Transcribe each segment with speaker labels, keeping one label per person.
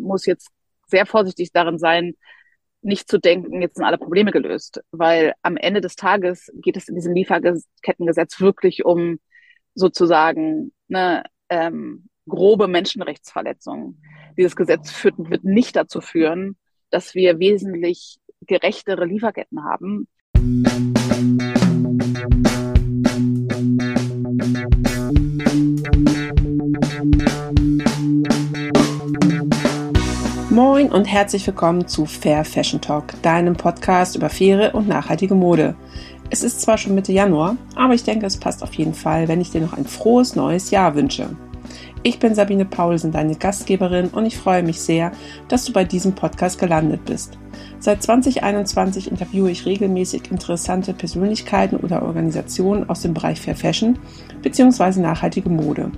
Speaker 1: muss jetzt sehr vorsichtig darin sein, nicht zu denken, jetzt sind alle Probleme gelöst, weil am Ende des Tages geht es in diesem Lieferkettengesetz wirklich um sozusagen eine ähm, grobe Menschenrechtsverletzungen. Dieses Gesetz führt, wird nicht dazu führen, dass wir wesentlich gerechtere Lieferketten haben.
Speaker 2: Moin und herzlich willkommen zu Fair Fashion Talk, deinem Podcast über faire und nachhaltige Mode. Es ist zwar schon Mitte Januar, aber ich denke, es passt auf jeden Fall, wenn ich dir noch ein frohes neues Jahr wünsche. Ich bin Sabine Paulsen, deine Gastgeberin, und ich freue mich sehr, dass du bei diesem Podcast gelandet bist. Seit 2021 interviewe ich regelmäßig interessante Persönlichkeiten oder Organisationen aus dem Bereich Fair Fashion bzw. nachhaltige Mode.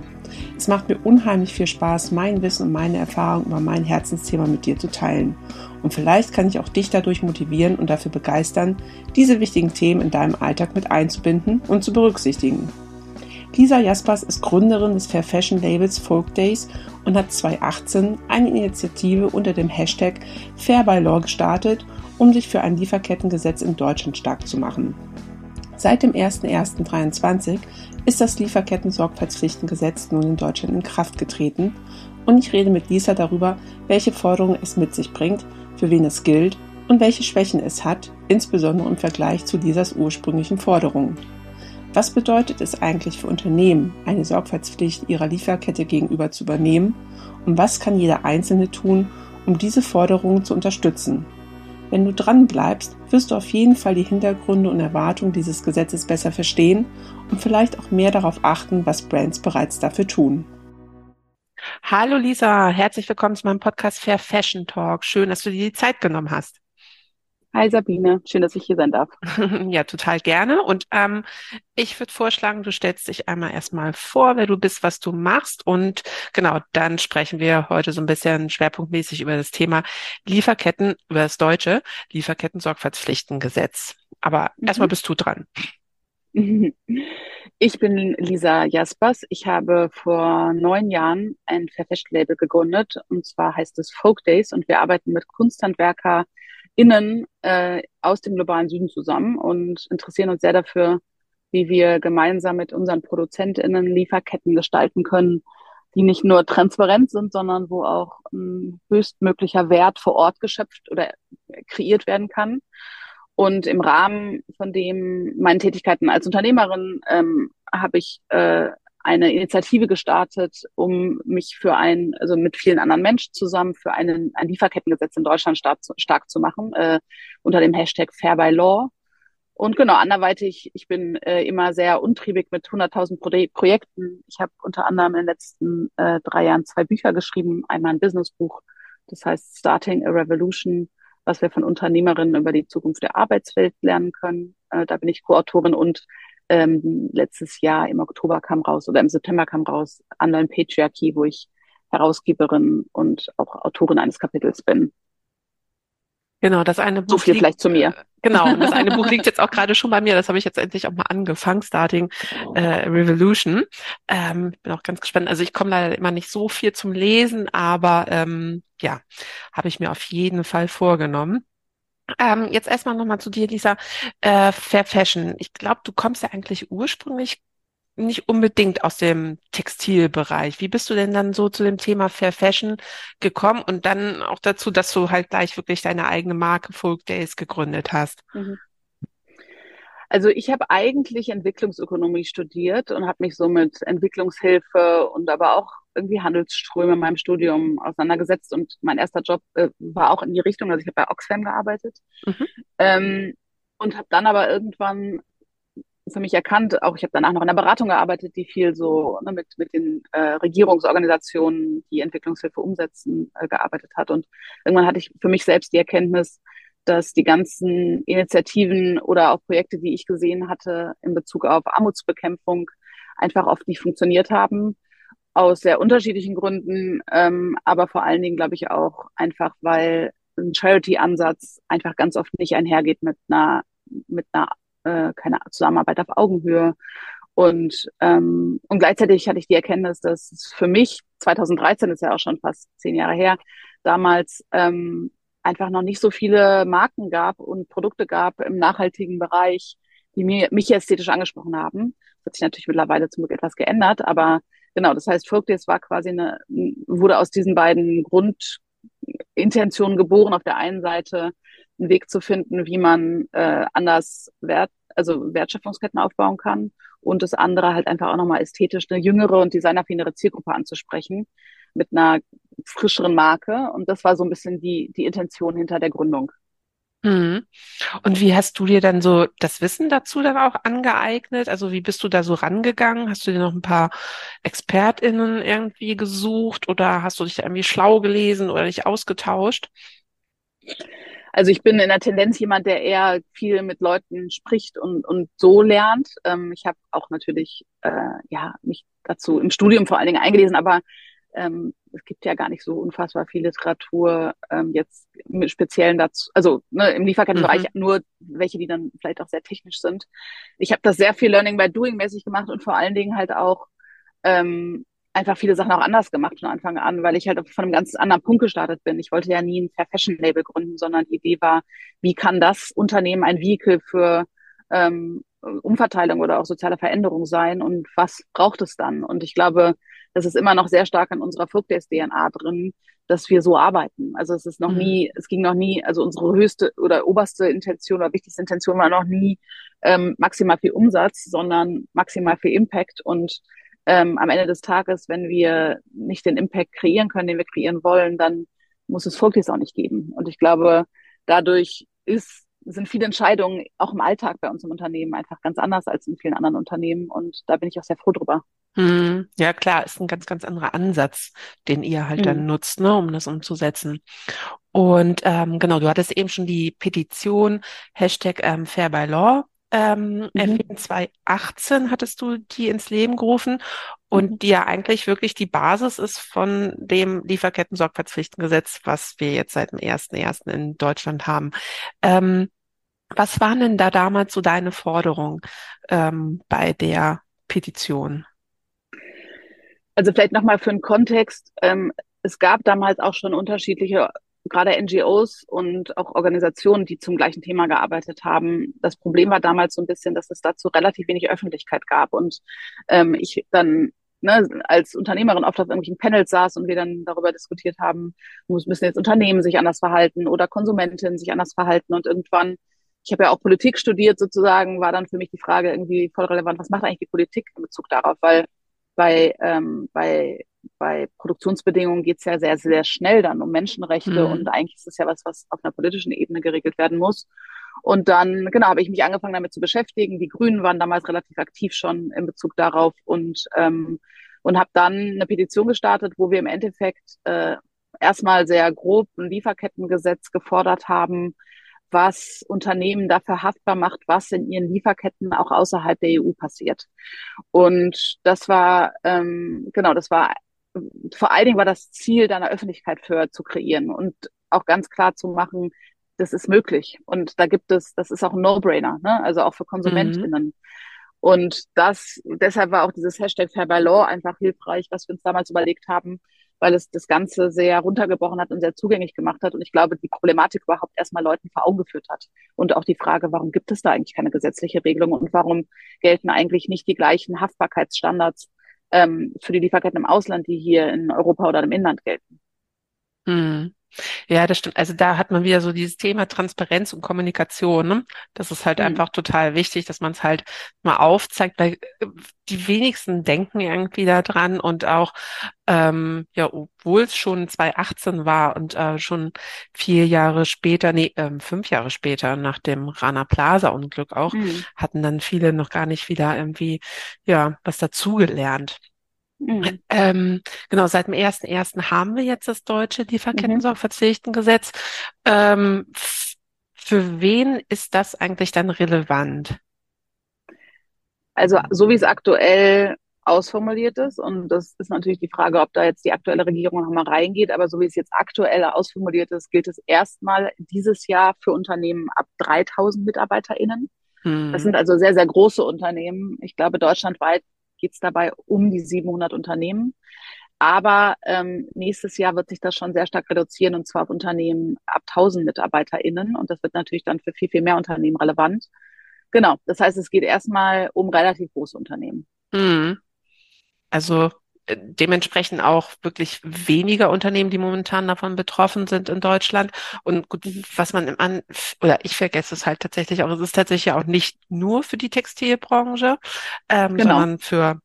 Speaker 2: Es macht mir unheimlich viel Spaß, mein Wissen und meine Erfahrungen über mein Herzensthema mit dir zu teilen. Und vielleicht kann ich auch dich dadurch motivieren und dafür begeistern, diese wichtigen Themen in deinem Alltag mit einzubinden und zu berücksichtigen. Lisa Jaspers ist Gründerin des Fair Fashion Labels Folk Days und hat 2018 eine Initiative unter dem Hashtag Fair by Law gestartet, um sich für ein Lieferkettengesetz in Deutschland stark zu machen. Seit dem 01.01.2023 ist das Lieferketten-Sorgfaltspflichtengesetz nun in Deutschland in Kraft getreten und ich rede mit Lisa darüber, welche Forderungen es mit sich bringt, für wen es gilt und welche Schwächen es hat, insbesondere im Vergleich zu Lisas ursprünglichen Forderungen. Was bedeutet es eigentlich für Unternehmen, eine Sorgfaltspflicht ihrer Lieferkette gegenüber zu übernehmen? Und was kann jeder Einzelne tun, um diese Forderungen zu unterstützen? Wenn du dran bleibst, wirst du auf jeden Fall die Hintergründe und Erwartungen dieses Gesetzes besser verstehen und vielleicht auch mehr darauf achten, was Brands bereits dafür tun. Hallo Lisa, herzlich willkommen zu meinem Podcast Fair Fashion Talk. Schön, dass du dir die Zeit genommen hast.
Speaker 1: Hi Sabine, schön, dass ich hier sein darf.
Speaker 2: ja, total gerne. Und ähm, ich würde vorschlagen, du stellst dich einmal erstmal vor, wer du bist, was du machst. Und genau, dann sprechen wir heute so ein bisschen schwerpunktmäßig über das Thema Lieferketten, über das deutsche Lieferketten-Sorgfaltspflichtengesetz. Aber mhm. erstmal bist du dran.
Speaker 1: Ich bin Lisa Jaspers. Ich habe vor neun Jahren ein Fair Fashion Label gegründet. Und zwar heißt es Folk Days. Und wir arbeiten mit Kunsthandwerker, innen äh, aus dem globalen Süden zusammen und interessieren uns sehr dafür, wie wir gemeinsam mit unseren ProduzentInnen Lieferketten gestalten können, die nicht nur transparent sind, sondern wo auch ein höchstmöglicher Wert vor Ort geschöpft oder kreiert werden kann. Und im Rahmen von dem meinen Tätigkeiten als Unternehmerin ähm, habe ich äh, eine Initiative gestartet, um mich für ein, also mit vielen anderen Menschen zusammen für einen, ein Lieferkettengesetz in Deutschland stark, stark zu machen, äh, unter dem Hashtag Fair by Law. Und genau, anderweitig, ich bin äh, immer sehr untriebig mit 100.000 Pro Projekten. Ich habe unter anderem in den letzten äh, drei Jahren zwei Bücher geschrieben. Einmal ein Businessbuch, das heißt Starting a Revolution, was wir von Unternehmerinnen über die Zukunft der Arbeitswelt lernen können. Äh, da bin ich Co-Autorin und ähm, letztes Jahr im Oktober kam raus oder im September kam raus Online Patriarchy, wo ich Herausgeberin und auch Autorin eines Kapitels bin.
Speaker 2: Genau, das eine Buch.
Speaker 1: So viel liegt, vielleicht zu mir. Äh,
Speaker 2: genau, das eine Buch liegt jetzt auch gerade schon bei mir. Das habe ich jetzt endlich auch mal angefangen, Starting äh, Revolution. Ähm, bin auch ganz gespannt. Also ich komme leider immer nicht so viel zum Lesen, aber ähm, ja, habe ich mir auf jeden Fall vorgenommen. Ähm, jetzt erstmal nochmal zu dir, Lisa. Äh, Fair Fashion. Ich glaube, du kommst ja eigentlich ursprünglich nicht unbedingt aus dem Textilbereich. Wie bist du denn dann so zu dem Thema Fair Fashion gekommen und dann auch dazu, dass du halt gleich wirklich deine eigene Marke Folk Days gegründet hast? Mhm.
Speaker 1: Also ich habe eigentlich Entwicklungsökonomie studiert und habe mich so mit Entwicklungshilfe und aber auch irgendwie Handelsströme in meinem Studium auseinandergesetzt und mein erster Job äh, war auch in die Richtung, also ich habe bei Oxfam gearbeitet mhm. ähm, und habe dann aber irgendwann für mich erkannt, auch ich habe danach noch in der Beratung gearbeitet, die viel so ne, mit, mit den äh, Regierungsorganisationen, die Entwicklungshilfe umsetzen, äh, gearbeitet hat. Und irgendwann hatte ich für mich selbst die Erkenntnis, dass die ganzen Initiativen oder auch Projekte, die ich gesehen hatte in Bezug auf Armutsbekämpfung, einfach oft nicht funktioniert haben aus sehr unterschiedlichen Gründen, ähm, aber vor allen Dingen, glaube ich, auch einfach, weil ein Charity-Ansatz einfach ganz oft nicht einhergeht mit einer, mit einer, äh, keine Zusammenarbeit auf Augenhöhe Und, ähm, und gleichzeitig hatte ich die Erkenntnis, dass es für mich, 2013 ist ja auch schon fast zehn Jahre her, damals ähm, einfach noch nicht so viele Marken gab und Produkte gab im nachhaltigen Bereich, die mir, mich ästhetisch angesprochen haben. Das hat sich natürlich mittlerweile zum Glück etwas geändert, aber genau, das heißt, Folkdays war quasi eine, wurde aus diesen beiden Grundintentionen geboren. Auf der einen Seite einen Weg zu finden, wie man äh, anders Wert, also Wertschöpfungsketten aufbauen kann und das andere halt einfach auch nochmal ästhetisch eine jüngere und designerfinere Zielgruppe anzusprechen mit einer frischeren Marke. Und das war so ein bisschen die, die Intention hinter der Gründung.
Speaker 2: Mhm. Und wie hast du dir dann so das Wissen dazu dann auch angeeignet? Also wie bist du da so rangegangen? Hast du dir noch ein paar ExpertInnen irgendwie gesucht oder hast du dich da irgendwie schlau gelesen oder dich ausgetauscht?
Speaker 1: Also ich bin in der Tendenz jemand, der eher viel mit Leuten spricht und, und so lernt. Ähm, ich habe auch natürlich äh, ja mich dazu im Studium vor allen Dingen eingelesen, aber ähm, es gibt ja gar nicht so unfassbar viel Literatur ähm, jetzt mit speziellen dazu, also ne, im Lieferkettenbereich mhm. nur welche, die dann vielleicht auch sehr technisch sind. Ich habe das sehr viel Learning by Doing mäßig gemacht und vor allen Dingen halt auch ähm, einfach viele Sachen auch anders gemacht von Anfang an, weil ich halt von einem ganz anderen Punkt gestartet bin. Ich wollte ja nie ein Fair Fashion Label gründen, sondern die Idee war, wie kann das Unternehmen ein Vehikel für ähm, Umverteilung oder auch soziale Veränderung sein und was braucht es dann? Und ich glaube, das ist immer noch sehr stark in unserer Folkdays DNA drin, dass wir so arbeiten. Also es ist noch mhm. nie, es ging noch nie, also unsere höchste oder oberste Intention oder wichtigste Intention war noch nie ähm, maximal viel Umsatz, sondern maximal viel Impact. Und ähm, am Ende des Tages, wenn wir nicht den Impact kreieren können, den wir kreieren wollen, dann muss es Folkdays auch nicht geben. Und ich glaube, dadurch ist sind viele Entscheidungen auch im Alltag bei uns im Unternehmen einfach ganz anders als in vielen anderen Unternehmen. Und da bin ich auch sehr froh drüber.
Speaker 2: Hm, ja, klar, ist ein ganz, ganz anderer Ansatz, den ihr halt hm. dann nutzt, ne, um das umzusetzen. Und ähm, genau, du hattest eben schon die Petition Hashtag ähm, Fair by Law ähm, mhm. 2018 hattest du die ins Leben gerufen und mhm. die ja eigentlich wirklich die Basis ist von dem Lieferketten-Sorgfaltspflichtengesetz, was wir jetzt seit dem 1.1. in Deutschland haben. Ähm, was waren denn da damals so deine Forderungen ähm, bei der Petition?
Speaker 1: Also vielleicht nochmal für den Kontext. Ähm, es gab damals auch schon unterschiedliche, gerade NGOs und auch Organisationen, die zum gleichen Thema gearbeitet haben. Das Problem war damals so ein bisschen, dass es dazu relativ wenig Öffentlichkeit gab und ähm, ich dann ne, als Unternehmerin oft auf irgendwelchen Panels saß und wir dann darüber diskutiert haben, müssen jetzt Unternehmen sich anders verhalten oder Konsumentinnen sich anders verhalten und irgendwann ich habe ja auch Politik studiert sozusagen, war dann für mich die Frage irgendwie voll relevant, was macht eigentlich die Politik in Bezug darauf? Weil bei, ähm, bei, bei Produktionsbedingungen geht's ja sehr, sehr schnell dann um Menschenrechte mhm. und eigentlich ist es ja was, was auf einer politischen Ebene geregelt werden muss. Und dann, genau, habe ich mich angefangen damit zu beschäftigen. Die Grünen waren damals relativ aktiv schon in Bezug darauf und, ähm, und habe dann eine Petition gestartet, wo wir im Endeffekt äh, erstmal sehr grob ein Lieferkettengesetz gefordert haben, was Unternehmen dafür haftbar macht, was in ihren Lieferketten auch außerhalb der EU passiert. Und das war, ähm, genau, das war, vor allen Dingen war das Ziel, da eine Öffentlichkeit für zu kreieren und auch ganz klar zu machen, das ist möglich. Und da gibt es, das ist auch ein No-Brainer, ne? also auch für KonsumentInnen. Mhm. Und das, deshalb war auch dieses Hashtag Fair by Law einfach hilfreich, was wir uns damals überlegt haben, weil es das Ganze sehr runtergebrochen hat und sehr zugänglich gemacht hat. Und ich glaube, die Problematik überhaupt erstmal Leuten vor Augen geführt hat. Und auch die Frage, warum gibt es da eigentlich keine gesetzliche Regelung und warum gelten eigentlich nicht die gleichen Haftbarkeitsstandards ähm, für die Lieferketten im Ausland, die hier in Europa oder im Inland gelten.
Speaker 2: Hm. Ja, das stimmt. Also da hat man wieder so dieses Thema Transparenz und Kommunikation. Ne? Das ist halt mhm. einfach total wichtig, dass man es halt mal aufzeigt, weil äh, die wenigsten denken irgendwie da dran und auch, ähm, ja, obwohl es schon 2018 war und äh, schon vier Jahre später, nee, ähm, fünf Jahre später nach dem Rana Plaza Unglück auch, mhm. hatten dann viele noch gar nicht wieder irgendwie, ja, was dazugelernt. Mhm. Ähm, genau, seit dem ersten ersten haben wir jetzt das deutsche Lieferkettensorgfaltspflichtengesetz. Ähm, für wen ist das eigentlich dann relevant?
Speaker 1: Also so wie es aktuell ausformuliert ist, und das ist natürlich die Frage, ob da jetzt die aktuelle Regierung nochmal reingeht, aber so wie es jetzt aktuell ausformuliert ist, gilt es erstmal dieses Jahr für Unternehmen ab 3000 MitarbeiterInnen. Mhm. Das sind also sehr, sehr große Unternehmen. Ich glaube, deutschlandweit geht es dabei um die 700 Unternehmen. Aber ähm, nächstes Jahr wird sich das schon sehr stark reduzieren und zwar auf Unternehmen ab 1000 MitarbeiterInnen. Und das wird natürlich dann für viel, viel mehr Unternehmen relevant. Genau. Das heißt, es geht erstmal um relativ große Unternehmen.
Speaker 2: Mhm. Also dementsprechend auch wirklich weniger Unternehmen, die momentan davon betroffen sind in Deutschland. Und gut, mhm. was man an, oder ich vergesse es halt tatsächlich auch, es ist tatsächlich auch nicht nur für die Textilbranche, ähm, genau. sondern für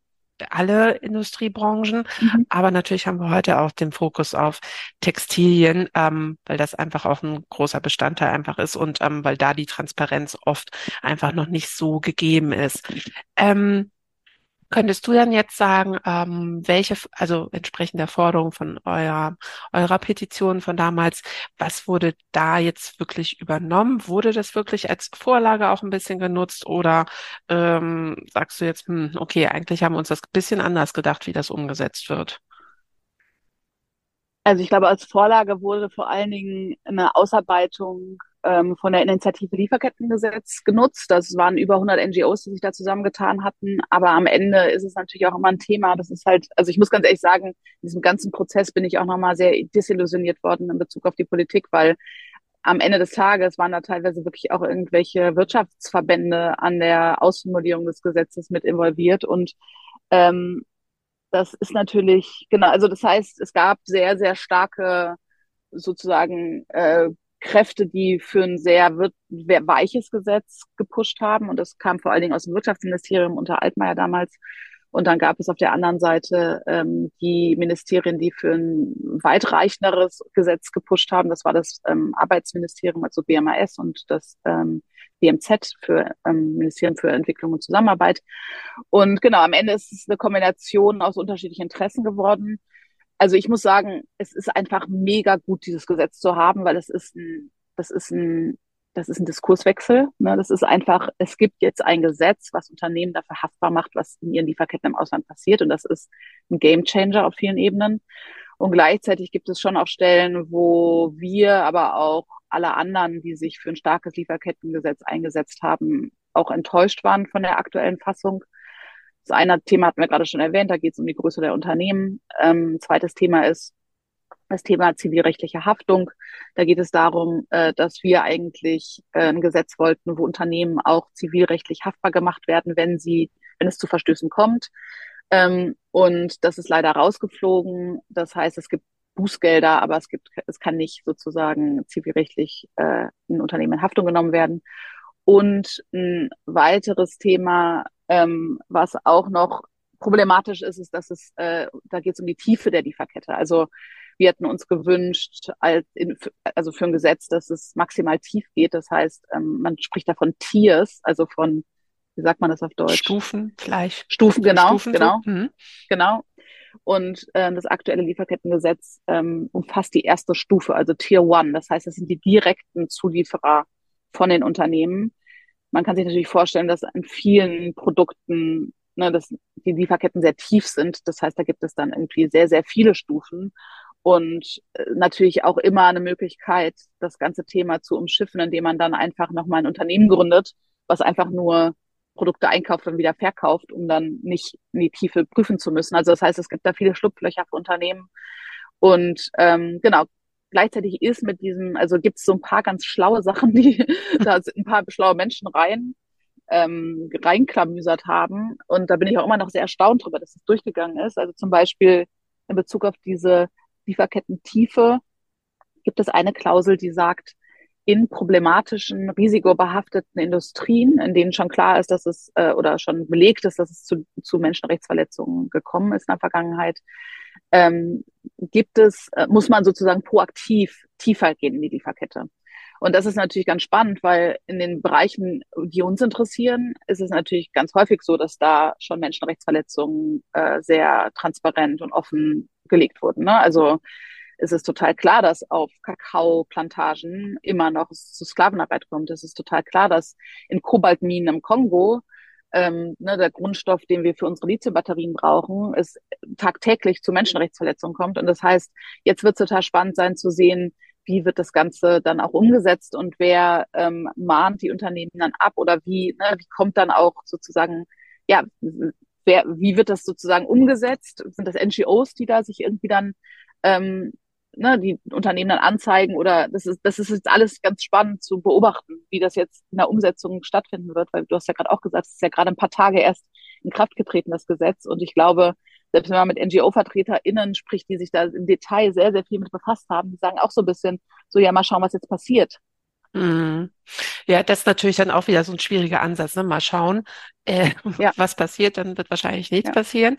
Speaker 2: alle Industriebranchen. Mhm. Aber natürlich haben wir heute auch den Fokus auf Textilien, ähm, weil das einfach auch ein großer Bestandteil einfach ist und ähm, weil da die Transparenz oft einfach noch nicht so gegeben ist. Ähm, Könntest du dann jetzt sagen, ähm, welche, also entsprechend der Forderung von eurer, eurer Petition von damals, was wurde da jetzt wirklich übernommen? Wurde das wirklich als Vorlage auch ein bisschen genutzt oder ähm, sagst du jetzt, hm, okay, eigentlich haben wir uns das ein bisschen anders gedacht, wie das umgesetzt wird?
Speaker 1: Also ich glaube, als Vorlage wurde vor allen Dingen eine Ausarbeitung ähm, von der Initiative Lieferkettengesetz genutzt. Das waren über 100 NGOs, die sich da zusammengetan hatten. Aber am Ende ist es natürlich auch immer ein Thema. Das ist halt, also ich muss ganz ehrlich sagen, in diesem ganzen Prozess bin ich auch nochmal sehr desillusioniert worden in Bezug auf die Politik, weil am Ende des Tages waren da teilweise wirklich auch irgendwelche Wirtschaftsverbände an der Ausformulierung des Gesetzes mit involviert und ähm, das ist natürlich, genau, also das heißt, es gab sehr, sehr starke sozusagen äh, Kräfte, die für ein sehr weiches Gesetz gepusht haben. Und das kam vor allen Dingen aus dem Wirtschaftsministerium unter Altmaier damals. Und dann gab es auf der anderen Seite ähm, die Ministerien, die für ein weitreichenderes Gesetz gepusht haben. Das war das ähm, Arbeitsministerium, also BMAS und das ähm, BMZ für ähm, Ministerium für Entwicklung und Zusammenarbeit. Und genau, am Ende ist es eine Kombination aus unterschiedlichen Interessen geworden also ich muss sagen, es ist einfach mega gut, dieses Gesetz zu haben, weil es ist ein, das ist ein, das ist ein Diskurswechsel. Ne? Das ist einfach, es gibt jetzt ein Gesetz, was Unternehmen dafür haftbar macht, was in ihren Lieferketten im Ausland passiert. Und das ist ein Gamechanger auf vielen Ebenen. Und gleichzeitig gibt es schon auch Stellen, wo wir, aber auch alle anderen, die sich für ein starkes Lieferkettengesetz eingesetzt haben, auch enttäuscht waren von der aktuellen Fassung. Das eine Thema hatten wir gerade schon erwähnt, da geht es um die Größe der Unternehmen. Ähm, zweites Thema ist das Thema zivilrechtliche Haftung. Da geht es darum, äh, dass wir eigentlich äh, ein Gesetz wollten, wo Unternehmen auch zivilrechtlich haftbar gemacht werden, wenn sie, wenn es zu Verstößen kommt. Ähm, und das ist leider rausgeflogen. Das heißt, es gibt Bußgelder, aber es gibt, es kann nicht sozusagen zivilrechtlich äh, ein Unternehmen in Haftung genommen werden. Und ein weiteres Thema ähm, was auch noch problematisch ist, ist, dass es, äh, da geht es um die Tiefe der Lieferkette. Also wir hätten uns gewünscht, als in, also für ein Gesetz, dass es maximal tief geht. Das heißt, ähm, man spricht da von Tiers, also von, wie sagt man das auf Deutsch?
Speaker 2: Stufen, Fleisch.
Speaker 1: Stufen, genau, Stufen genau, mhm. genau. Und äh, das aktuelle Lieferkettengesetz ähm, umfasst die erste Stufe, also Tier One. Das heißt, das sind die direkten Zulieferer von den Unternehmen man kann sich natürlich vorstellen, dass an vielen Produkten ne, dass die Lieferketten sehr tief sind. Das heißt, da gibt es dann irgendwie sehr, sehr viele Stufen und äh, natürlich auch immer eine Möglichkeit, das ganze Thema zu umschiffen, indem man dann einfach nochmal ein Unternehmen gründet, was einfach nur Produkte einkauft und wieder verkauft, um dann nicht in die Tiefe prüfen zu müssen. Also das heißt, es gibt da viele Schlupflöcher für Unternehmen. Und ähm, genau, gleichzeitig ist mit diesem, also gibt es so ein paar ganz schlaue Sachen, die da ein paar schlaue Menschen rein ähm, reinklamüsert haben. Und da bin ich auch immer noch sehr erstaunt drüber, dass es durchgegangen ist. Also zum Beispiel in Bezug auf diese Lieferkettentiefe gibt es eine Klausel, die sagt, in problematischen, risikobehafteten Industrien, in denen schon klar ist, dass es äh, oder schon belegt ist, dass es zu, zu Menschenrechtsverletzungen gekommen ist in der Vergangenheit, ähm, gibt es, äh, muss man sozusagen proaktiv tiefer gehen in die Lieferkette. Und das ist natürlich ganz spannend, weil in den Bereichen, die uns interessieren, ist es natürlich ganz häufig so, dass da schon Menschenrechtsverletzungen äh, sehr transparent und offen gelegt wurden. Ne? Also es ist total klar, dass auf Kakaoplantagen immer noch zu Sklavenarbeit kommt. Es ist total klar, dass in Kobaltminen im Kongo ähm, ne, der Grundstoff, den wir für unsere Lithiumbatterien brauchen, es tagtäglich zu Menschenrechtsverletzungen kommt. Und das heißt, jetzt wird es total spannend sein zu sehen, wie wird das Ganze dann auch umgesetzt und wer ähm, mahnt die Unternehmen dann ab oder wie, ne, wie kommt dann auch sozusagen, ja, wer, wie wird das sozusagen umgesetzt? Sind das NGOs, die da sich irgendwie dann ähm, ne, die Unternehmen dann anzeigen oder das ist, das ist jetzt alles ganz spannend zu beobachten, wie das jetzt in der Umsetzung stattfinden wird, weil du hast ja gerade auch gesagt, es ist ja gerade ein paar Tage erst in Kraft getreten, das Gesetz. Und ich glaube, selbst wenn man mit NGO-VertreterInnen spricht, die sich da im Detail sehr, sehr viel mit befasst haben, die sagen auch so ein bisschen, so ja, mal schauen, was jetzt passiert.
Speaker 2: Mhm. Ja, das ist natürlich dann auch wieder so ein schwieriger Ansatz. Ne? Mal schauen, äh, ja. was passiert, dann wird wahrscheinlich nichts ja. passieren,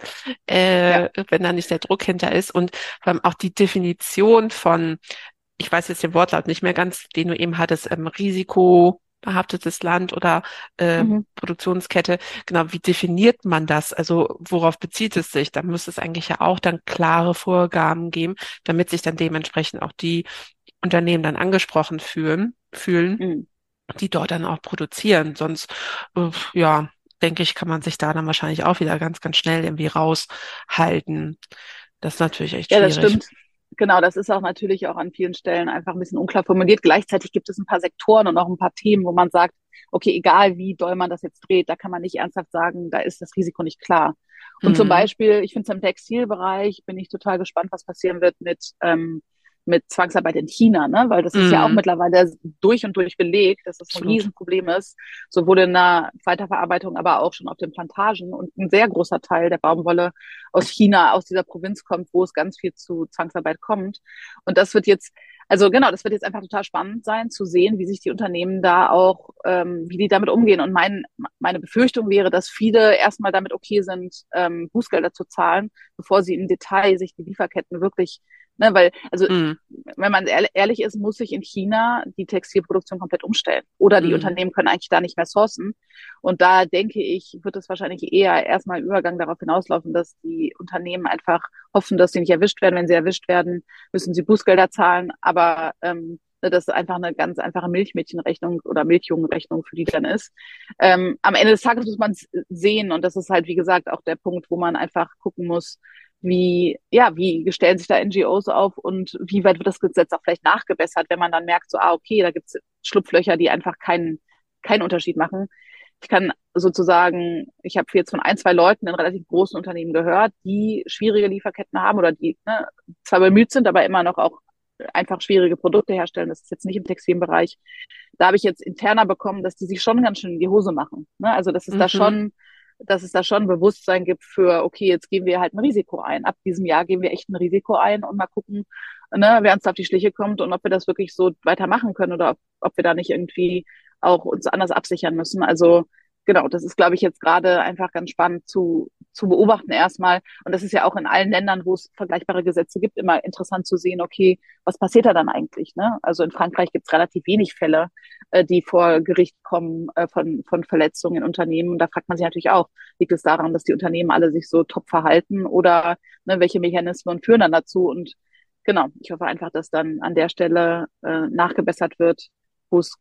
Speaker 2: äh, ja. wenn da nicht der Druck hinter ist. Und vor allem auch die Definition von, ich weiß jetzt den Wortlaut nicht mehr ganz, den du eben hattest, ähm, Risiko, behaftetes Land oder äh, mhm. Produktionskette. Genau, wie definiert man das? Also worauf bezieht es sich? Da müsste es eigentlich ja auch dann klare Vorgaben geben, damit sich dann dementsprechend auch die Unternehmen dann angesprochen fühlen, fühlen, mhm. die dort dann auch produzieren. Sonst, äh, ja, denke ich, kann man sich da dann wahrscheinlich auch wieder ganz, ganz schnell irgendwie raushalten. Das ist natürlich echt schwierig.
Speaker 1: Ja, das stimmt genau, das ist auch natürlich auch an vielen Stellen einfach ein bisschen unklar formuliert. Gleichzeitig gibt es ein paar Sektoren und auch ein paar Themen, wo man sagt, okay, egal wie doll man das jetzt dreht, da kann man nicht ernsthaft sagen, da ist das Risiko nicht klar. Und mhm. zum Beispiel, ich finde es im Textilbereich, bin ich total gespannt, was passieren wird mit ähm, mit Zwangsarbeit in China, ne? weil das ist mhm. ja auch mhm. mittlerweile durch und durch belegt, dass das ein Riesenproblem ist, sowohl in der Weiterverarbeitung, aber auch schon auf den Plantagen und ein sehr großer Teil der Baumwolle aus China, aus dieser Provinz kommt, wo es ganz viel zu Zwangsarbeit kommt. Und das wird jetzt also genau, das wird jetzt einfach total spannend sein zu sehen, wie sich die Unternehmen da auch, ähm, wie die damit umgehen. Und mein, meine Befürchtung wäre, dass viele erstmal damit okay sind, ähm, Bußgelder zu zahlen, bevor sie im Detail sich die Lieferketten wirklich Ne, weil, also, mhm. wenn man ehrlich ist, muss sich in China die Textilproduktion komplett umstellen. Oder die mhm. Unternehmen können eigentlich da nicht mehr sourcen. Und da denke ich, wird es wahrscheinlich eher erstmal im Übergang darauf hinauslaufen, dass die Unternehmen einfach hoffen, dass sie nicht erwischt werden. Wenn sie erwischt werden, müssen sie Bußgelder zahlen. Aber ähm, ne, das ist einfach eine ganz einfache Milchmädchenrechnung oder Milchjungenrechnung für die dann ist. Ähm, am Ende des Tages muss man es sehen und das ist halt, wie gesagt, auch der Punkt, wo man einfach gucken muss, wie, ja, wie stellen sich da NGOs auf und wie weit wird das Gesetz auch vielleicht nachgebessert, wenn man dann merkt, so, ah, okay, da gibt's Schlupflöcher, die einfach keinen, keinen Unterschied machen. Ich kann sozusagen, ich habe jetzt von ein, zwei Leuten in relativ großen Unternehmen gehört, die schwierige Lieferketten haben oder die ne, zwar bemüht sind, aber immer noch auch einfach schwierige Produkte herstellen. Das ist jetzt nicht im Textilbereich. Da habe ich jetzt interner bekommen, dass die sich schon ganz schön in die Hose machen. Ne? Also das ist mhm. da schon dass es da schon Bewusstsein gibt für, okay, jetzt gehen wir halt ein Risiko ein. Ab diesem Jahr gehen wir echt ein Risiko ein und mal gucken, ne, wer uns auf die Schliche kommt und ob wir das wirklich so weitermachen können oder ob, ob wir da nicht irgendwie auch uns anders absichern müssen. Also genau, das ist, glaube ich, jetzt gerade einfach ganz spannend zu, zu beobachten erstmal. Und das ist ja auch in allen Ländern, wo es vergleichbare Gesetze gibt, immer interessant zu sehen, okay, was passiert da dann eigentlich? Ne? Also in Frankreich gibt es relativ wenig Fälle, äh, die vor Gericht kommen äh, von, von Verletzungen in Unternehmen. Und da fragt man sich natürlich auch, liegt es daran, dass die Unternehmen alle sich so top verhalten oder ne, welche Mechanismen führen dann dazu? Und genau, ich hoffe einfach, dass dann an der Stelle äh, nachgebessert wird, wo es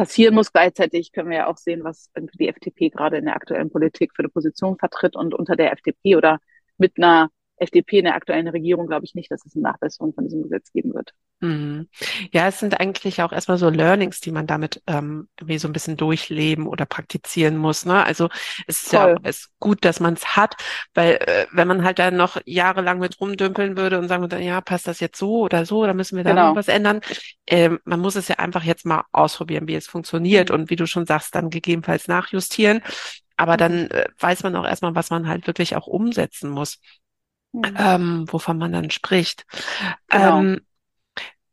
Speaker 1: passieren muss. Gleichzeitig können wir ja auch sehen, was die FDP gerade in der aktuellen Politik für eine Position vertritt und unter der FDP oder mit einer FDP in der aktuellen Regierung glaube ich nicht, dass es eine Nachbesserung von diesem Gesetz geben wird.
Speaker 2: Mhm. Ja, es sind eigentlich auch erstmal so Learnings, die man damit ähm, irgendwie so ein bisschen durchleben oder praktizieren muss. Ne? Also es ist Voll. ja auch ist gut, dass man es hat, weil äh, wenn man halt dann noch jahrelang mit rumdümpeln würde und sagen würde, ja, passt das jetzt so oder so, oder müssen wir da genau. noch was ändern? Ähm, man muss es ja einfach jetzt mal ausprobieren, wie es funktioniert mhm. und wie du schon sagst, dann gegebenenfalls nachjustieren. Aber dann mhm. äh, weiß man auch erstmal, was man halt wirklich auch umsetzen muss mhm. ähm, wovon man dann spricht. Genau. Ähm,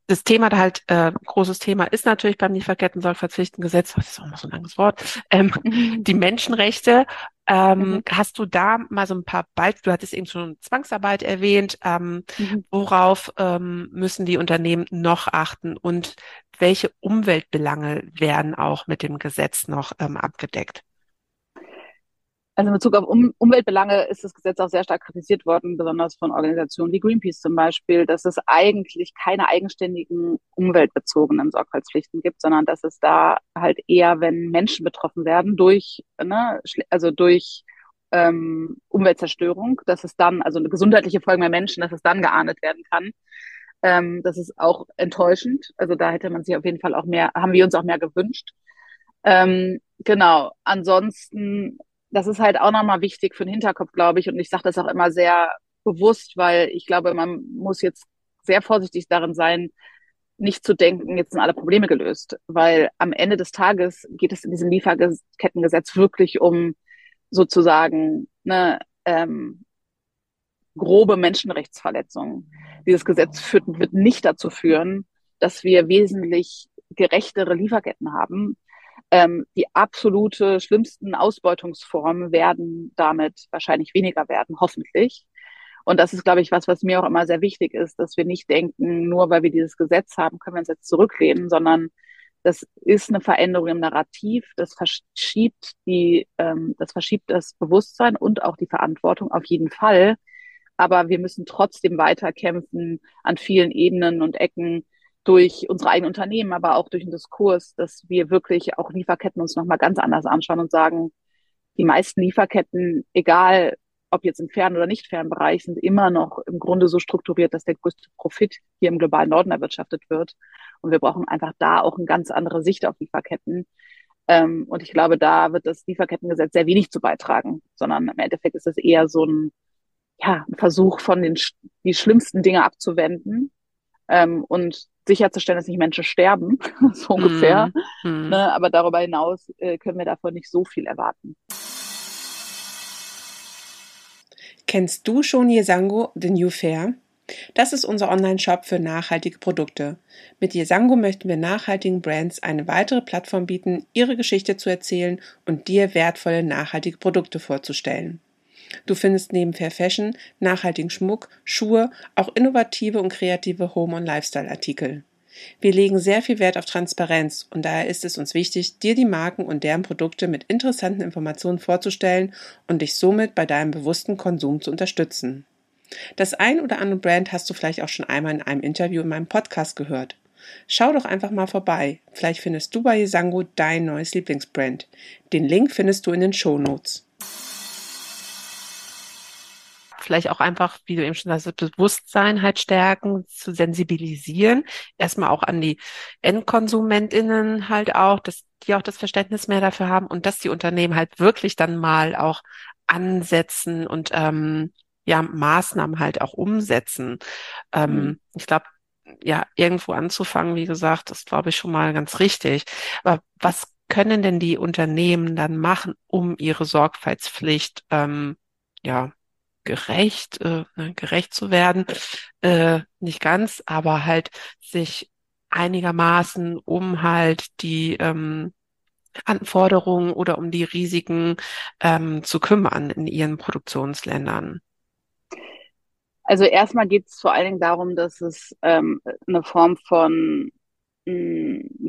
Speaker 2: das Thema halt, äh, großes Thema ist natürlich beim Lieferketten-Sorgfaltspflichtengesetz, das ist auch mal so ein langes Wort, ähm, mhm. die Menschenrechte. Ähm, mhm. Hast du da mal so ein paar Beispiele, du hattest eben schon Zwangsarbeit erwähnt, ähm, mhm. worauf ähm, müssen die Unternehmen noch achten und welche Umweltbelange werden auch mit dem Gesetz noch ähm, abgedeckt?
Speaker 1: Also in Bezug auf um Umweltbelange ist das Gesetz auch sehr stark kritisiert worden, besonders von Organisationen wie Greenpeace zum Beispiel, dass es eigentlich keine eigenständigen umweltbezogenen Sorgfaltspflichten gibt, sondern dass es da halt eher, wenn Menschen betroffen werden durch, ne, also durch ähm, Umweltzerstörung, dass es dann, also eine gesundheitliche Folge bei Menschen, dass es dann geahndet werden kann. Ähm, das ist auch enttäuschend. Also da hätte man sich auf jeden Fall auch mehr, haben wir uns auch mehr gewünscht. Ähm, genau. Ansonsten, das ist halt auch nochmal wichtig für den Hinterkopf, glaube ich. Und ich sage das auch immer sehr bewusst, weil ich glaube, man muss jetzt sehr vorsichtig darin sein, nicht zu denken, jetzt sind alle Probleme gelöst. Weil am Ende des Tages geht es in diesem Lieferkettengesetz wirklich um sozusagen ne, ähm, grobe Menschenrechtsverletzungen. Dieses Gesetz führt, wird nicht dazu führen, dass wir wesentlich gerechtere Lieferketten haben. Ähm, die absolute schlimmsten Ausbeutungsformen werden damit wahrscheinlich weniger werden, hoffentlich. Und das ist, glaube ich, was, was mir auch immer sehr wichtig ist, dass wir nicht denken, nur weil wir dieses Gesetz haben, können wir uns jetzt zurücklehnen, sondern das ist eine Veränderung im Narrativ, das verschiebt die, ähm, das verschiebt das Bewusstsein und auch die Verantwortung auf jeden Fall. Aber wir müssen trotzdem weiter kämpfen an vielen Ebenen und Ecken durch unsere eigenen Unternehmen, aber auch durch den Diskurs, dass wir wirklich auch Lieferketten uns nochmal ganz anders anschauen und sagen, die meisten Lieferketten, egal ob jetzt im fernen oder nicht fernen Bereich, sind immer noch im Grunde so strukturiert, dass der größte Profit hier im globalen Norden erwirtschaftet wird. Und wir brauchen einfach da auch eine ganz andere Sicht auf Lieferketten. Ähm, und ich glaube, da wird das Lieferkettengesetz sehr wenig zu beitragen, sondern im Endeffekt ist es eher so ein, ja, ein Versuch von den die schlimmsten Dinge abzuwenden ähm, und sicherzustellen, dass nicht Menschen sterben, so ungefähr. Mm, mm. Ne? Aber darüber hinaus äh, können wir davon nicht so viel erwarten.
Speaker 2: Kennst du schon Yesango, The New Fair? Das ist unser Online-Shop für nachhaltige Produkte. Mit Yesango möchten wir nachhaltigen Brands eine weitere Plattform bieten, ihre Geschichte zu erzählen und dir wertvolle nachhaltige Produkte vorzustellen. Du findest neben Fair Fashion, nachhaltigen Schmuck, Schuhe, auch innovative und kreative Home- und Lifestyle-Artikel. Wir legen sehr viel Wert auf Transparenz und daher ist es uns wichtig, dir die Marken und deren Produkte mit interessanten Informationen vorzustellen und dich somit bei deinem bewussten Konsum zu unterstützen. Das ein oder andere Brand hast du vielleicht auch schon einmal in einem Interview in meinem Podcast gehört. Schau doch einfach mal vorbei. Vielleicht findest du bei Yesango dein neues Lieblingsbrand. Den Link findest du in den Show Notes vielleicht auch einfach, wie du eben schon sagst, Bewusstsein halt stärken, zu sensibilisieren. Erstmal auch an die EndkonsumentInnen halt auch, dass die auch das Verständnis mehr dafür haben und dass die Unternehmen halt wirklich dann mal auch ansetzen und ähm, ja, Maßnahmen halt auch umsetzen. Ähm, mhm. Ich glaube, ja, irgendwo anzufangen, wie gesagt, das glaube ich schon mal ganz richtig. Aber was können denn die Unternehmen dann machen, um ihre Sorgfaltspflicht ähm, ja gerecht, äh, ne, gerecht zu werden. Äh, nicht ganz, aber halt sich einigermaßen um halt die ähm, Anforderungen oder um die Risiken ähm, zu kümmern in ihren Produktionsländern.
Speaker 1: Also erstmal geht es vor allen Dingen darum, dass es ähm, eine Form von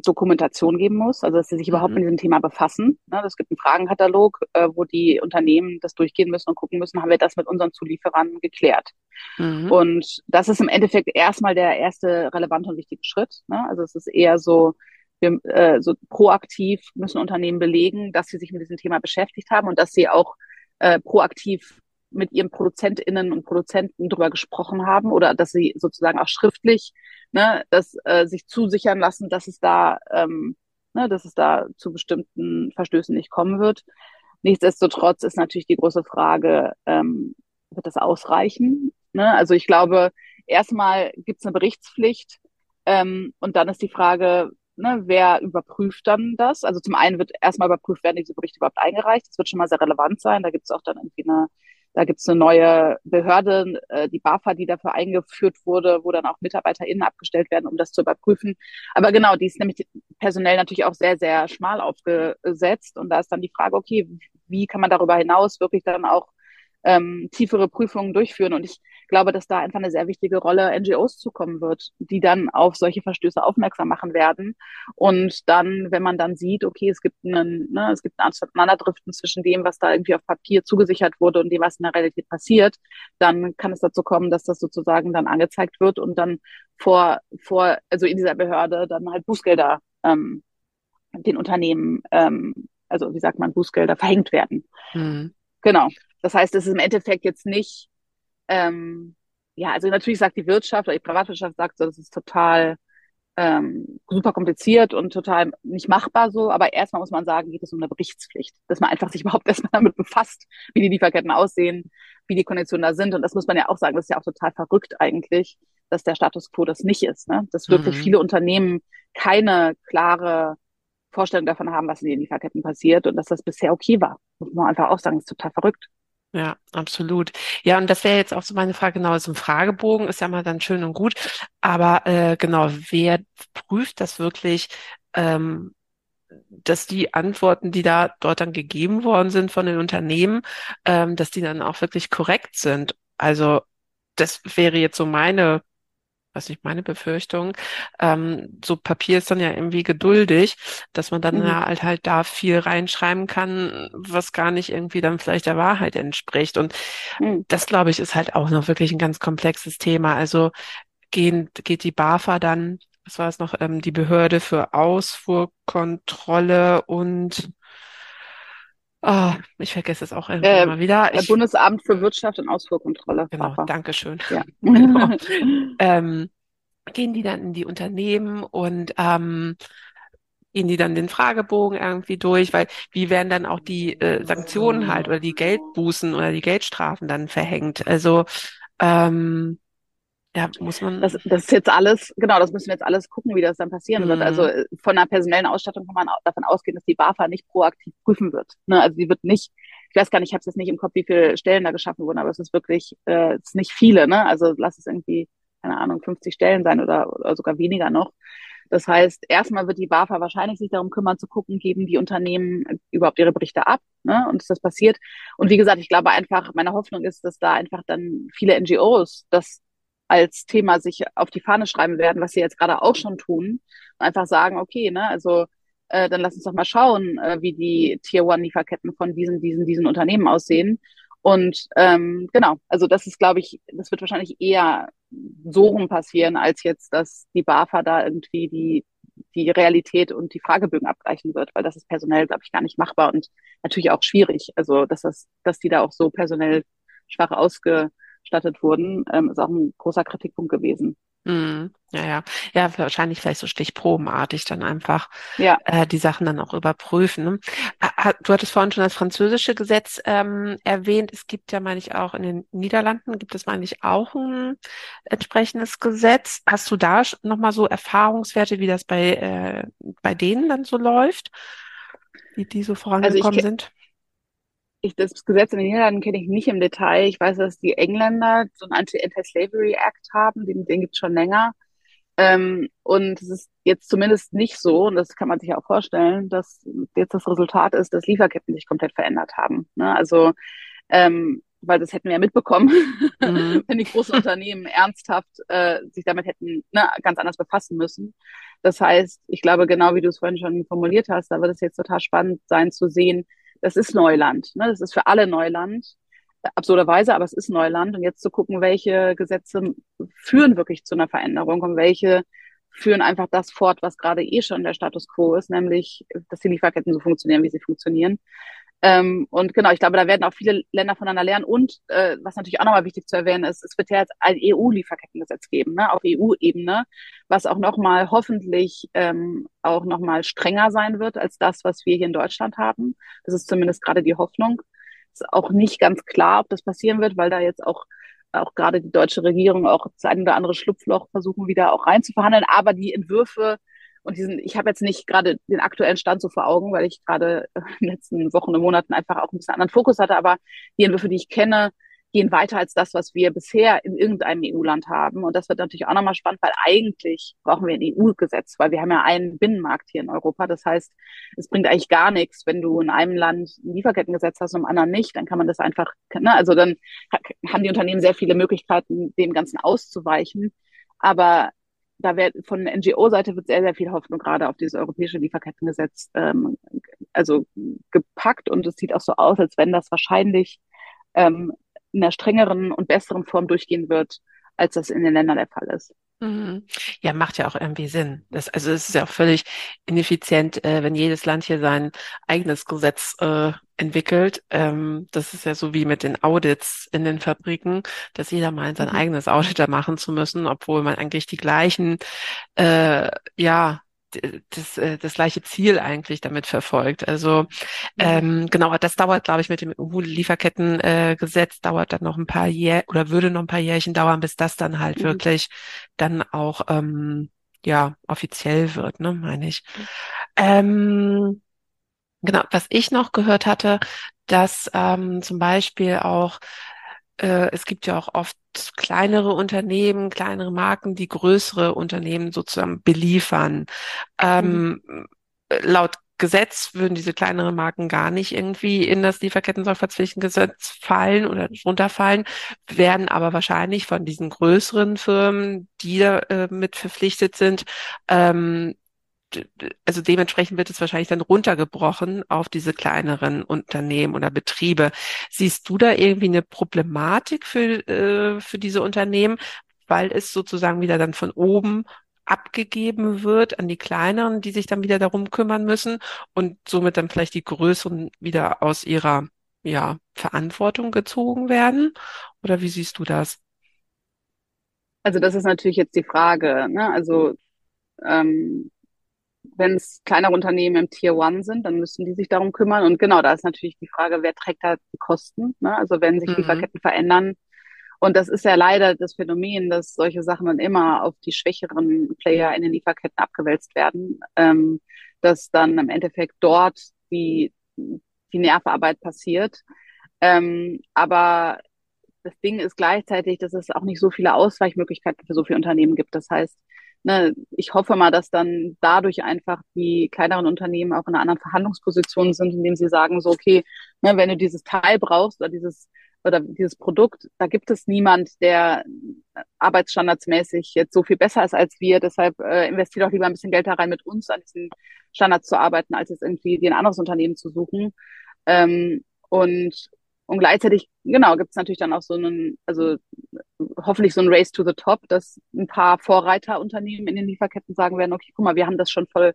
Speaker 1: Dokumentation geben muss, also dass sie sich mhm. überhaupt mit diesem Thema befassen. Ne, es gibt einen Fragenkatalog, äh, wo die Unternehmen das durchgehen müssen und gucken müssen, haben wir das mit unseren Zulieferern geklärt. Mhm. Und das ist im Endeffekt erstmal der erste relevante und wichtige Schritt. Ne? Also es ist eher so, wir, äh, so proaktiv müssen Unternehmen belegen, dass sie sich mit diesem Thema beschäftigt haben und dass sie auch äh, proaktiv mit ihren ProduzentInnen und Produzenten drüber gesprochen haben oder dass sie sozusagen auch schriftlich ne, das äh, sich zusichern lassen, dass es da, ähm, ne, dass es da zu bestimmten Verstößen nicht kommen wird. Nichtsdestotrotz ist natürlich die große Frage, ähm, wird das ausreichen? Ne? Also ich glaube, erstmal gibt es eine Berichtspflicht ähm, und dann ist die Frage, ne, wer überprüft dann das? Also zum einen wird erstmal überprüft, werden diese Berichte überhaupt eingereicht. Das wird schon mal sehr relevant sein. Da gibt es auch dann irgendwie eine da gibt es eine neue Behörde, äh, die BAFA, die dafür eingeführt wurde, wo dann auch MitarbeiterInnen abgestellt werden, um das zu überprüfen. Aber genau, die ist nämlich personell natürlich auch sehr, sehr schmal aufgesetzt. Und da ist dann die Frage, okay, wie kann man darüber hinaus wirklich dann auch ähm, tiefere Prüfungen durchführen. Und ich glaube, dass da einfach eine sehr wichtige Rolle NGOs zukommen wird, die dann auf solche Verstöße aufmerksam machen werden. Und dann, wenn man dann sieht, okay, es gibt einen, ne, es gibt ein Aneinanderdriften zwischen dem, was da irgendwie auf Papier zugesichert wurde und dem, was in der Realität passiert, dann kann es dazu kommen, dass das sozusagen dann angezeigt wird und dann vor, vor, also in dieser Behörde dann halt Bußgelder ähm, den Unternehmen, ähm, also wie sagt man, Bußgelder verhängt werden. Mhm. Genau. Das heißt, es ist im Endeffekt jetzt nicht, ähm, ja, also natürlich sagt die Wirtschaft oder die Privatwirtschaft sagt so, das ist total ähm, super kompliziert und total nicht machbar so. Aber erstmal muss man sagen, geht es um eine Berichtspflicht, dass man einfach sich überhaupt erstmal damit befasst, wie die Lieferketten aussehen, wie die Konditionen da sind. Und das muss man ja auch sagen, das ist ja auch total verrückt eigentlich, dass der Status quo das nicht ist. Ne? Dass wirklich mhm. viele Unternehmen keine klare Vorstellung davon haben, was in den Lieferketten passiert und dass das bisher okay war. Muss man einfach auch sagen, ist total verrückt.
Speaker 2: Ja, absolut. Ja, und das wäre jetzt auch so meine Frage, genau, so ein Fragebogen ist ja mal dann schön und gut, aber äh, genau, wer prüft das wirklich, ähm, dass die Antworten, die da dort dann gegeben worden sind von den Unternehmen, ähm, dass die dann auch wirklich korrekt sind? Also das wäre jetzt so meine was ich meine Befürchtung, ähm, so Papier ist dann ja irgendwie geduldig, dass man dann mhm. ja halt halt da viel reinschreiben kann, was gar nicht irgendwie dann vielleicht der Wahrheit entspricht. Und mhm. das, glaube ich, ist halt auch noch wirklich ein ganz komplexes Thema. Also gehen, geht die BAFA dann, was war es noch, ähm, die Behörde für Ausfuhrkontrolle und Oh, ich vergesse es auch irgendwann äh, mal wieder.
Speaker 1: Ich, Bundesamt für Wirtschaft und Ausfuhrkontrolle.
Speaker 2: Genau, danke schön. Ja. genau. ähm, gehen die dann in die Unternehmen und ähm, gehen die dann den Fragebogen irgendwie durch, weil wie werden dann auch die äh, Sanktionen halt oder die Geldbußen oder die Geldstrafen dann verhängt? Also ähm, ja, muss man.
Speaker 1: Das, das ist jetzt alles, genau, das müssen wir jetzt alles gucken, wie das dann passieren mhm. wird. Also äh, von einer personellen Ausstattung kann man davon ausgehen, dass die BAFA nicht proaktiv prüfen wird. Ne? Also die wird nicht, ich weiß gar nicht, ich habe es jetzt nicht im Kopf, wie viele Stellen da geschaffen wurden, aber es ist wirklich, äh, es ist nicht viele, ne? Also lass es irgendwie, keine Ahnung, 50 Stellen sein oder, oder sogar weniger noch. Das heißt, erstmal wird die BAFA wahrscheinlich sich darum kümmern zu gucken, geben die Unternehmen überhaupt ihre Berichte ab ne? und ist das passiert. Und wie gesagt, ich glaube einfach, meine Hoffnung ist, dass da einfach dann viele NGOs das als Thema sich auf die Fahne schreiben werden, was sie jetzt gerade auch schon tun. Und einfach sagen, okay, ne, also äh, dann lass uns doch mal schauen, äh, wie die Tier One Lieferketten von diesen, diesen, diesen Unternehmen aussehen. Und ähm, genau, also das ist, glaube ich, das wird wahrscheinlich eher so rum passieren, als jetzt, dass die BAFA da irgendwie die, die Realität und die Fragebögen abgleichen wird, weil das ist personell, glaube ich, gar nicht machbar und natürlich auch schwierig. Also dass das, dass die da auch so personell schwach ausge gestattet wurden, ähm, ist auch ein großer Kritikpunkt gewesen.
Speaker 2: Mm, ja, ja. Ja, wahrscheinlich vielleicht so stichprobenartig dann einfach ja. äh, die Sachen dann auch überprüfen. Ne? Du hattest vorhin schon das französische Gesetz ähm, erwähnt. Es gibt ja, meine ich, auch in den Niederlanden gibt es, meine ich, auch ein entsprechendes Gesetz. Hast du da nochmal so Erfahrungswerte, wie das bei, äh, bei denen dann so läuft? Wie die so vorangekommen also sind?
Speaker 1: Ich, das Gesetz in den Niederlanden kenne ich nicht im Detail. Ich weiß, dass die Engländer so einen Anti-Slavery Act haben, den, den gibt es schon länger. Ähm, und es ist jetzt zumindest nicht so, und das kann man sich auch vorstellen, dass jetzt das Resultat ist, dass Lieferketten sich komplett verändert haben. Ne? Also, ähm, weil das hätten wir ja mitbekommen, mhm. wenn die großen Unternehmen ernsthaft äh, sich damit hätten ne, ganz anders befassen müssen. Das heißt, ich glaube, genau wie du es vorhin schon formuliert hast, da wird es jetzt total spannend sein zu sehen, das ist Neuland. Ne? Das ist für alle Neuland. Absurderweise, aber es ist Neuland. Und jetzt zu gucken, welche Gesetze führen wirklich zu einer Veränderung und welche führen einfach das fort, was gerade eh schon der Status quo ist, nämlich, dass die Lieferketten so funktionieren, wie sie funktionieren. Ähm, und genau, ich glaube, da werden auch viele Länder voneinander lernen. Und äh, was natürlich auch nochmal wichtig zu erwähnen ist, es wird ja jetzt ein EU-Lieferkettengesetz geben, ne, auf EU-Ebene, was auch nochmal hoffentlich ähm, auch nochmal strenger sein wird als das, was wir hier in Deutschland haben. Das ist zumindest gerade die Hoffnung. Ist auch nicht ganz klar, ob das passieren wird, weil da jetzt auch auch gerade die deutsche Regierung auch das ein oder andere Schlupfloch versuchen wieder auch reinzuverhandeln. Aber die Entwürfe und diesen, ich habe jetzt nicht gerade den aktuellen Stand so vor Augen, weil ich gerade in den letzten Wochen und Monaten einfach auch ein bisschen anderen Fokus hatte, aber die Entwürfe, die ich kenne, gehen weiter als das, was wir bisher in irgendeinem EU-Land haben. Und das wird natürlich auch nochmal spannend, weil eigentlich brauchen wir ein EU-Gesetz, weil wir haben ja einen Binnenmarkt hier in Europa. Das heißt, es bringt eigentlich gar nichts, wenn du in einem Land ein Lieferkettengesetz hast und im anderen nicht, dann kann man das einfach, ne, also dann haben die Unternehmen sehr viele Möglichkeiten, dem Ganzen auszuweichen. Aber da wird von NGO-Seite wird sehr, sehr viel Hoffnung gerade auf dieses europäische Lieferkettengesetz ähm, also gepackt und es sieht auch so aus, als wenn das wahrscheinlich ähm, in einer strengeren und besseren Form durchgehen wird als das in den Ländern der Fall ist.
Speaker 2: Mhm. Ja, macht ja auch irgendwie Sinn. Das, also es ist ja auch völlig ineffizient, äh, wenn jedes Land hier sein eigenes Gesetz äh, entwickelt. Ähm, das ist ja so wie mit den Audits in den Fabriken, dass jeder meint, sein mhm. eigenes Audit da machen zu müssen, obwohl man eigentlich die gleichen äh, ja das, äh, das gleiche Ziel eigentlich damit verfolgt. Also mhm. ähm, genau, das dauert, glaube ich, mit dem EU-Lieferkettengesetz äh, dauert dann noch ein paar Jähr oder würde noch ein paar Jährchen dauern, bis das dann halt mhm. wirklich dann auch ähm, ja offiziell wird, ne, meine ich. Mhm. Ähm, genau, was ich noch gehört hatte, dass ähm, zum Beispiel auch äh, es gibt ja auch oft kleinere Unternehmen, kleinere Marken, die größere Unternehmen sozusagen beliefern. Ähm, mhm. Laut Gesetz würden diese kleineren Marken gar nicht irgendwie in das Lieferketten-Sorgfaltspflichtengesetz fallen oder runterfallen, werden aber wahrscheinlich von diesen größeren Firmen, die da äh, mit verpflichtet sind, ähm, also dementsprechend wird es wahrscheinlich dann runtergebrochen auf diese kleineren Unternehmen oder Betriebe. Siehst du da irgendwie eine Problematik für, äh, für diese Unternehmen, weil es sozusagen wieder dann von oben abgegeben wird an die kleineren, die sich dann wieder darum kümmern müssen und somit dann vielleicht die größeren wieder aus ihrer ja, Verantwortung gezogen werden? Oder wie siehst du das?
Speaker 1: Also das ist natürlich jetzt die Frage. Ne? Also ähm, wenn es kleinere Unternehmen im Tier One sind, dann müssen die sich darum kümmern. Und genau, da ist natürlich die Frage, wer trägt da die Kosten? Ne? Also wenn sich mhm. Lieferketten verändern. Und das ist ja leider das Phänomen, dass solche Sachen dann immer auf die schwächeren Player in den Lieferketten abgewälzt werden, ähm, dass dann im Endeffekt dort die, die Nervarbeit passiert. Ähm, aber das Ding ist gleichzeitig, dass es auch nicht so viele Ausweichmöglichkeiten für so viele Unternehmen gibt. Das heißt, ne, ich hoffe mal, dass dann dadurch einfach die kleineren Unternehmen auch in einer anderen Verhandlungsposition sind, indem sie sagen, so, okay, ne, wenn du dieses Teil brauchst oder dieses oder dieses Produkt, da gibt es niemand, der arbeitsstandardsmäßig jetzt so viel besser ist als wir. Deshalb äh, investiert doch lieber ein bisschen Geld da rein, mit uns an diesen Standards zu arbeiten, als jetzt irgendwie ein anderes Unternehmen zu suchen. Ähm, und und gleichzeitig, genau, gibt es natürlich dann auch so einen, also hoffentlich so ein Race to the Top, dass ein paar Vorreiterunternehmen in den Lieferketten sagen werden, okay, guck mal, wir haben das schon voll,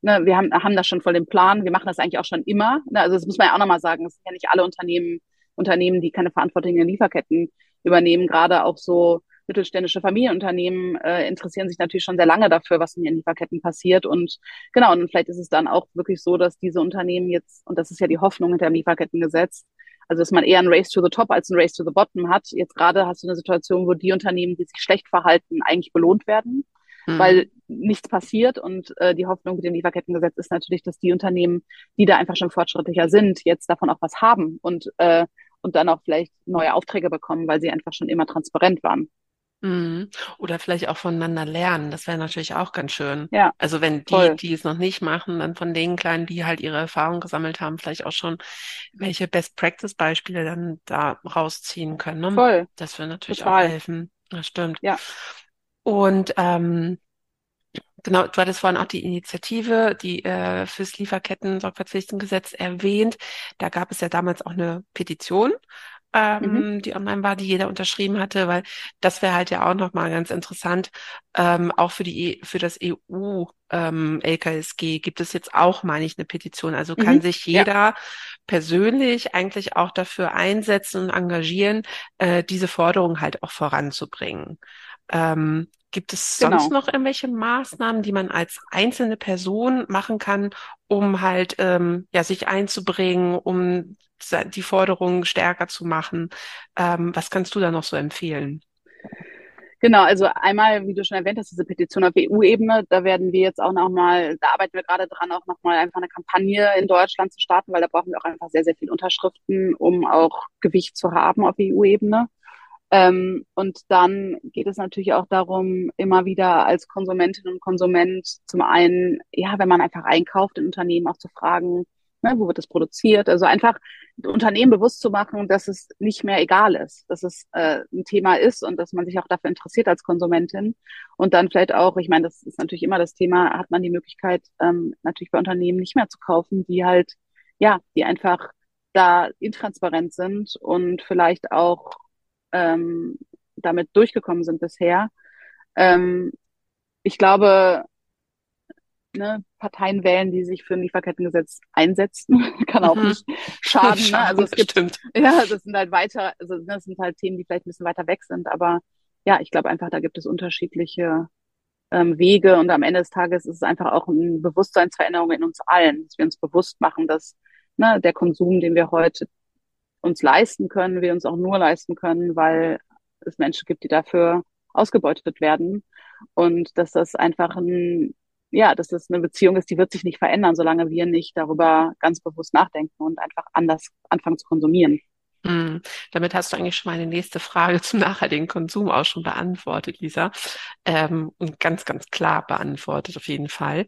Speaker 1: ne, wir haben, haben das schon voll den Plan, wir machen das eigentlich auch schon immer. Ne, also das muss man ja auch nochmal sagen, es sind ja nicht alle Unternehmen, Unternehmen, die keine Verantwortung in den Lieferketten übernehmen, gerade auch so mittelständische Familienunternehmen äh, interessieren sich natürlich schon sehr lange dafür, was in ihren Lieferketten passiert. Und genau, und vielleicht ist es dann auch wirklich so, dass diese Unternehmen jetzt, und das ist ja die Hoffnung hinter dem Lieferkettengesetz, also dass man eher ein Race to the Top als ein Race to the Bottom hat. Jetzt gerade hast du eine Situation, wo die Unternehmen, die sich schlecht verhalten, eigentlich belohnt werden, mhm. weil nichts passiert. Und äh, die Hoffnung mit dem Lieferkettengesetz ist natürlich, dass die Unternehmen, die da einfach schon fortschrittlicher sind, jetzt davon auch was haben und, äh, und dann auch vielleicht neue Aufträge bekommen, weil sie einfach schon immer transparent waren.
Speaker 2: Mhm. Oder vielleicht auch voneinander lernen. Das wäre natürlich auch ganz schön.
Speaker 1: Ja.
Speaker 2: Also wenn die, voll. die es noch nicht machen, dann von den Kleinen, die halt ihre Erfahrung gesammelt haben, vielleicht auch schon welche Best-Practice-Beispiele dann da rausziehen können. Ne?
Speaker 1: Voll.
Speaker 2: Das würde natürlich Total. auch helfen. Das stimmt.
Speaker 1: Ja.
Speaker 2: Und ähm, Genau, du hattest vorhin auch die Initiative, die äh, fürs Lieferketten-Sorgfaltspflichtengesetz erwähnt. Da gab es ja damals auch eine Petition ähm, mhm. die online war, die jeder unterschrieben hatte, weil das wäre halt ja auch nochmal ganz interessant. Ähm, auch für die für das EU ähm, LKSG gibt es jetzt auch, meine ich, eine Petition. Also kann mhm. sich jeder ja. persönlich eigentlich auch dafür einsetzen und engagieren, äh, diese Forderung halt auch voranzubringen. Ähm, Gibt es sonst genau. noch irgendwelche Maßnahmen, die man als einzelne Person machen kann, um halt ähm, ja sich einzubringen, um die Forderungen stärker zu machen? Ähm, was kannst du da noch so empfehlen?
Speaker 1: Genau, also einmal, wie du schon erwähnt hast, diese Petition auf EU-Ebene, da werden wir jetzt auch nochmal, da arbeiten wir gerade dran, auch nochmal einfach eine Kampagne in Deutschland zu starten, weil da brauchen wir auch einfach sehr, sehr viele Unterschriften, um auch Gewicht zu haben auf EU-Ebene. Ähm, und dann geht es natürlich auch darum, immer wieder als Konsumentin und Konsument zum einen, ja, wenn man einfach einkauft in Unternehmen auch zu fragen, ne, wo wird es produziert? Also einfach Unternehmen bewusst zu machen, dass es nicht mehr egal ist, dass es äh, ein Thema ist und dass man sich auch dafür interessiert als Konsumentin. Und dann vielleicht auch, ich meine, das ist natürlich immer das Thema, hat man die Möglichkeit, ähm, natürlich bei Unternehmen nicht mehr zu kaufen, die halt, ja, die einfach da intransparent sind und vielleicht auch ähm, damit durchgekommen sind bisher. Ähm, ich glaube, ne, Parteien wählen, die sich für ein Lieferkettengesetz einsetzen, kann auch mhm. nicht schaden. Ne? Also es gibt, Stimmt. ja, das sind halt weiter, also ne, das sind halt Themen, die vielleicht ein bisschen weiter weg sind, aber ja, ich glaube einfach, da gibt es unterschiedliche ähm, Wege und am Ende des Tages ist es einfach auch eine Bewusstseinsveränderung in uns allen, dass wir uns bewusst machen, dass ne, der Konsum, den wir heute uns leisten können, wir uns auch nur leisten können, weil es Menschen gibt, die dafür ausgebeutet werden und dass das einfach ein ja, dass das eine Beziehung ist, die wird sich nicht verändern, solange wir nicht darüber ganz bewusst nachdenken und einfach anders anfangen zu konsumieren.
Speaker 2: Mm, damit hast du eigentlich schon meine nächste Frage zum nachhaltigen Konsum auch schon beantwortet, Lisa. Ähm, und ganz, ganz klar beantwortet auf jeden Fall.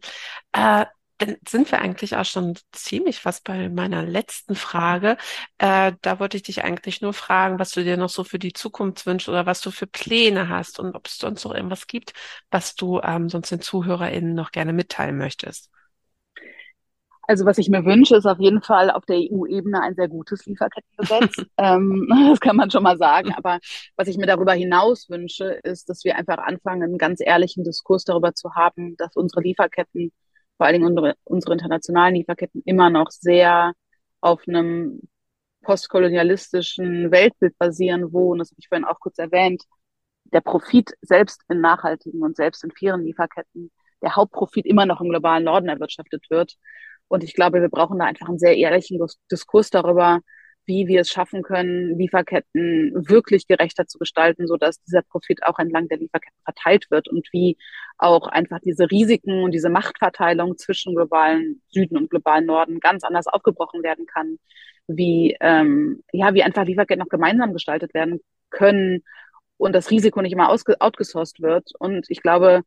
Speaker 2: Äh, dann sind wir eigentlich auch schon ziemlich fast bei meiner letzten Frage. Äh, da wollte ich dich eigentlich nur fragen, was du dir noch so für die Zukunft wünschst oder was du für Pläne hast und ob es sonst noch irgendwas gibt, was du ähm, sonst den ZuhörerInnen noch gerne mitteilen möchtest.
Speaker 1: Also was ich mir wünsche, ist auf jeden Fall auf der EU-Ebene ein sehr gutes Lieferkettengesetz. ähm, das kann man schon mal sagen. Aber was ich mir darüber hinaus wünsche, ist, dass wir einfach anfangen, einen ganz ehrlichen Diskurs darüber zu haben, dass unsere Lieferketten vor allen Dingen unsere, unsere internationalen Lieferketten immer noch sehr auf einem postkolonialistischen Weltbild basieren, wo, und das habe ich vorhin auch kurz erwähnt, der Profit selbst in nachhaltigen und selbst in fairen Lieferketten, der Hauptprofit immer noch im globalen Norden erwirtschaftet wird. Und ich glaube, wir brauchen da einfach einen sehr ehrlichen Diskurs darüber, wie wir es schaffen können, Lieferketten wirklich gerechter zu gestalten, so dass dieser Profit auch entlang der Lieferketten verteilt wird und wie auch einfach diese Risiken und diese Machtverteilung zwischen globalen Süden und globalen Norden ganz anders aufgebrochen werden kann, wie ähm, ja wie einfach Lieferketten noch gemeinsam gestaltet werden können und das Risiko nicht immer outgesourced wird. Und ich glaube,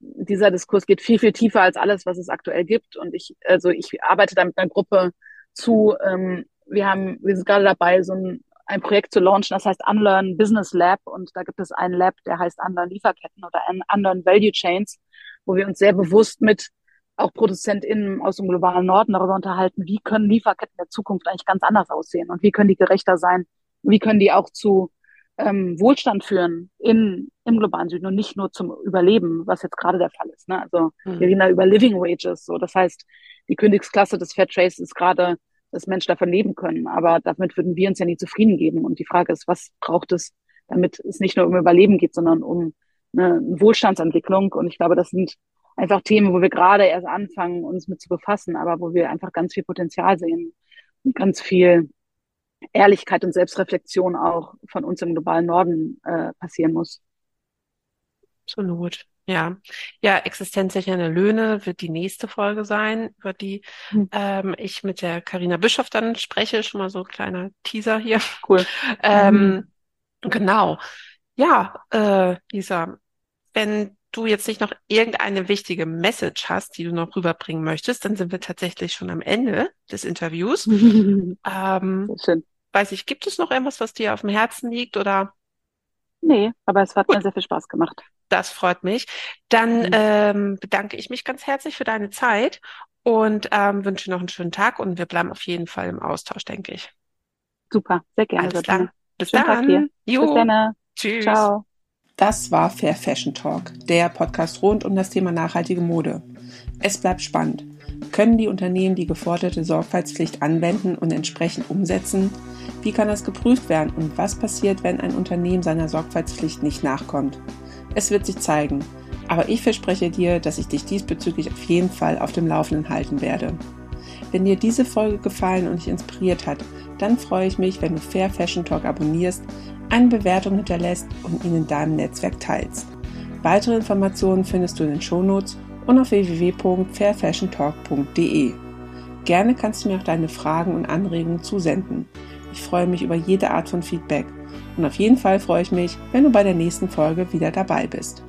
Speaker 1: dieser Diskurs geht viel viel tiefer als alles, was es aktuell gibt. Und ich also ich arbeite da mit einer Gruppe zu ähm, wir haben, wir sind gerade dabei, so ein, ein Projekt zu launchen, das heißt Unlearn Business Lab und da gibt es einen Lab, der heißt Unlearn Lieferketten oder Unlearn Value Chains, wo wir uns sehr bewusst mit auch ProduzentInnen aus dem globalen Norden darüber unterhalten, wie können Lieferketten der Zukunft eigentlich ganz anders aussehen und wie können die gerechter sein, wie können die auch zu ähm, Wohlstand führen in, im globalen Süden und nicht nur zum Überleben, was jetzt gerade der Fall ist. Ne? Also mhm. wir reden da über Living Wages. So, das heißt, die Königsklasse des Fair Trade ist gerade dass Menschen davon leben können. Aber damit würden wir uns ja nie zufrieden geben. Und die Frage ist, was braucht es, damit es nicht nur um Überleben geht, sondern um eine Wohlstandsentwicklung. Und ich glaube, das sind einfach Themen, wo wir gerade erst anfangen, uns mit zu befassen, aber wo wir einfach ganz viel Potenzial sehen und ganz viel Ehrlichkeit und Selbstreflexion auch von uns im globalen Norden äh, passieren muss.
Speaker 2: Absolut. Ja, ja, existenzsichernde Löhne wird die nächste Folge sein, über die hm. ähm, ich mit der Karina Bischoff dann spreche. Schon mal so ein kleiner Teaser hier.
Speaker 1: Cool.
Speaker 2: ähm, mhm. Genau. Ja, äh, Lisa, wenn du jetzt nicht noch irgendeine wichtige Message hast, die du noch rüberbringen möchtest, dann sind wir tatsächlich schon am Ende des Interviews. ähm, schön. Weiß ich, gibt es noch irgendwas, was dir auf dem Herzen liegt oder?
Speaker 1: Nee, aber es hat Gut. mir sehr viel Spaß gemacht.
Speaker 2: Das freut mich. Dann mhm. ähm, bedanke ich mich ganz herzlich für deine Zeit und ähm, wünsche noch einen schönen Tag und wir bleiben auf jeden Fall im Austausch, denke ich.
Speaker 1: Super, sehr gerne.
Speaker 2: Alles klar. Bis Schönen dann. Tag dir.
Speaker 1: Jo. Bis dann. Tschüss. Ciao.
Speaker 2: Das war Fair Fashion Talk, der Podcast rund um das Thema nachhaltige Mode. Es bleibt spannend. Können die Unternehmen die geforderte Sorgfaltspflicht anwenden und entsprechend umsetzen? Wie kann das geprüft werden und was passiert, wenn ein Unternehmen seiner Sorgfaltspflicht nicht nachkommt? Es wird sich zeigen, aber ich verspreche dir, dass ich dich diesbezüglich auf jeden Fall auf dem Laufenden halten werde. Wenn dir diese Folge gefallen und dich inspiriert hat, dann freue ich mich, wenn du Fair Fashion Talk abonnierst, eine Bewertung hinterlässt und ihn in deinem Netzwerk teilst. Weitere Informationen findest du in den Shownotes und auf www.fairfashiontalk.de. Gerne kannst du mir auch deine Fragen und Anregungen zusenden. Ich freue mich über jede Art von Feedback und auf jeden Fall freue ich mich, wenn du bei der nächsten Folge wieder dabei bist.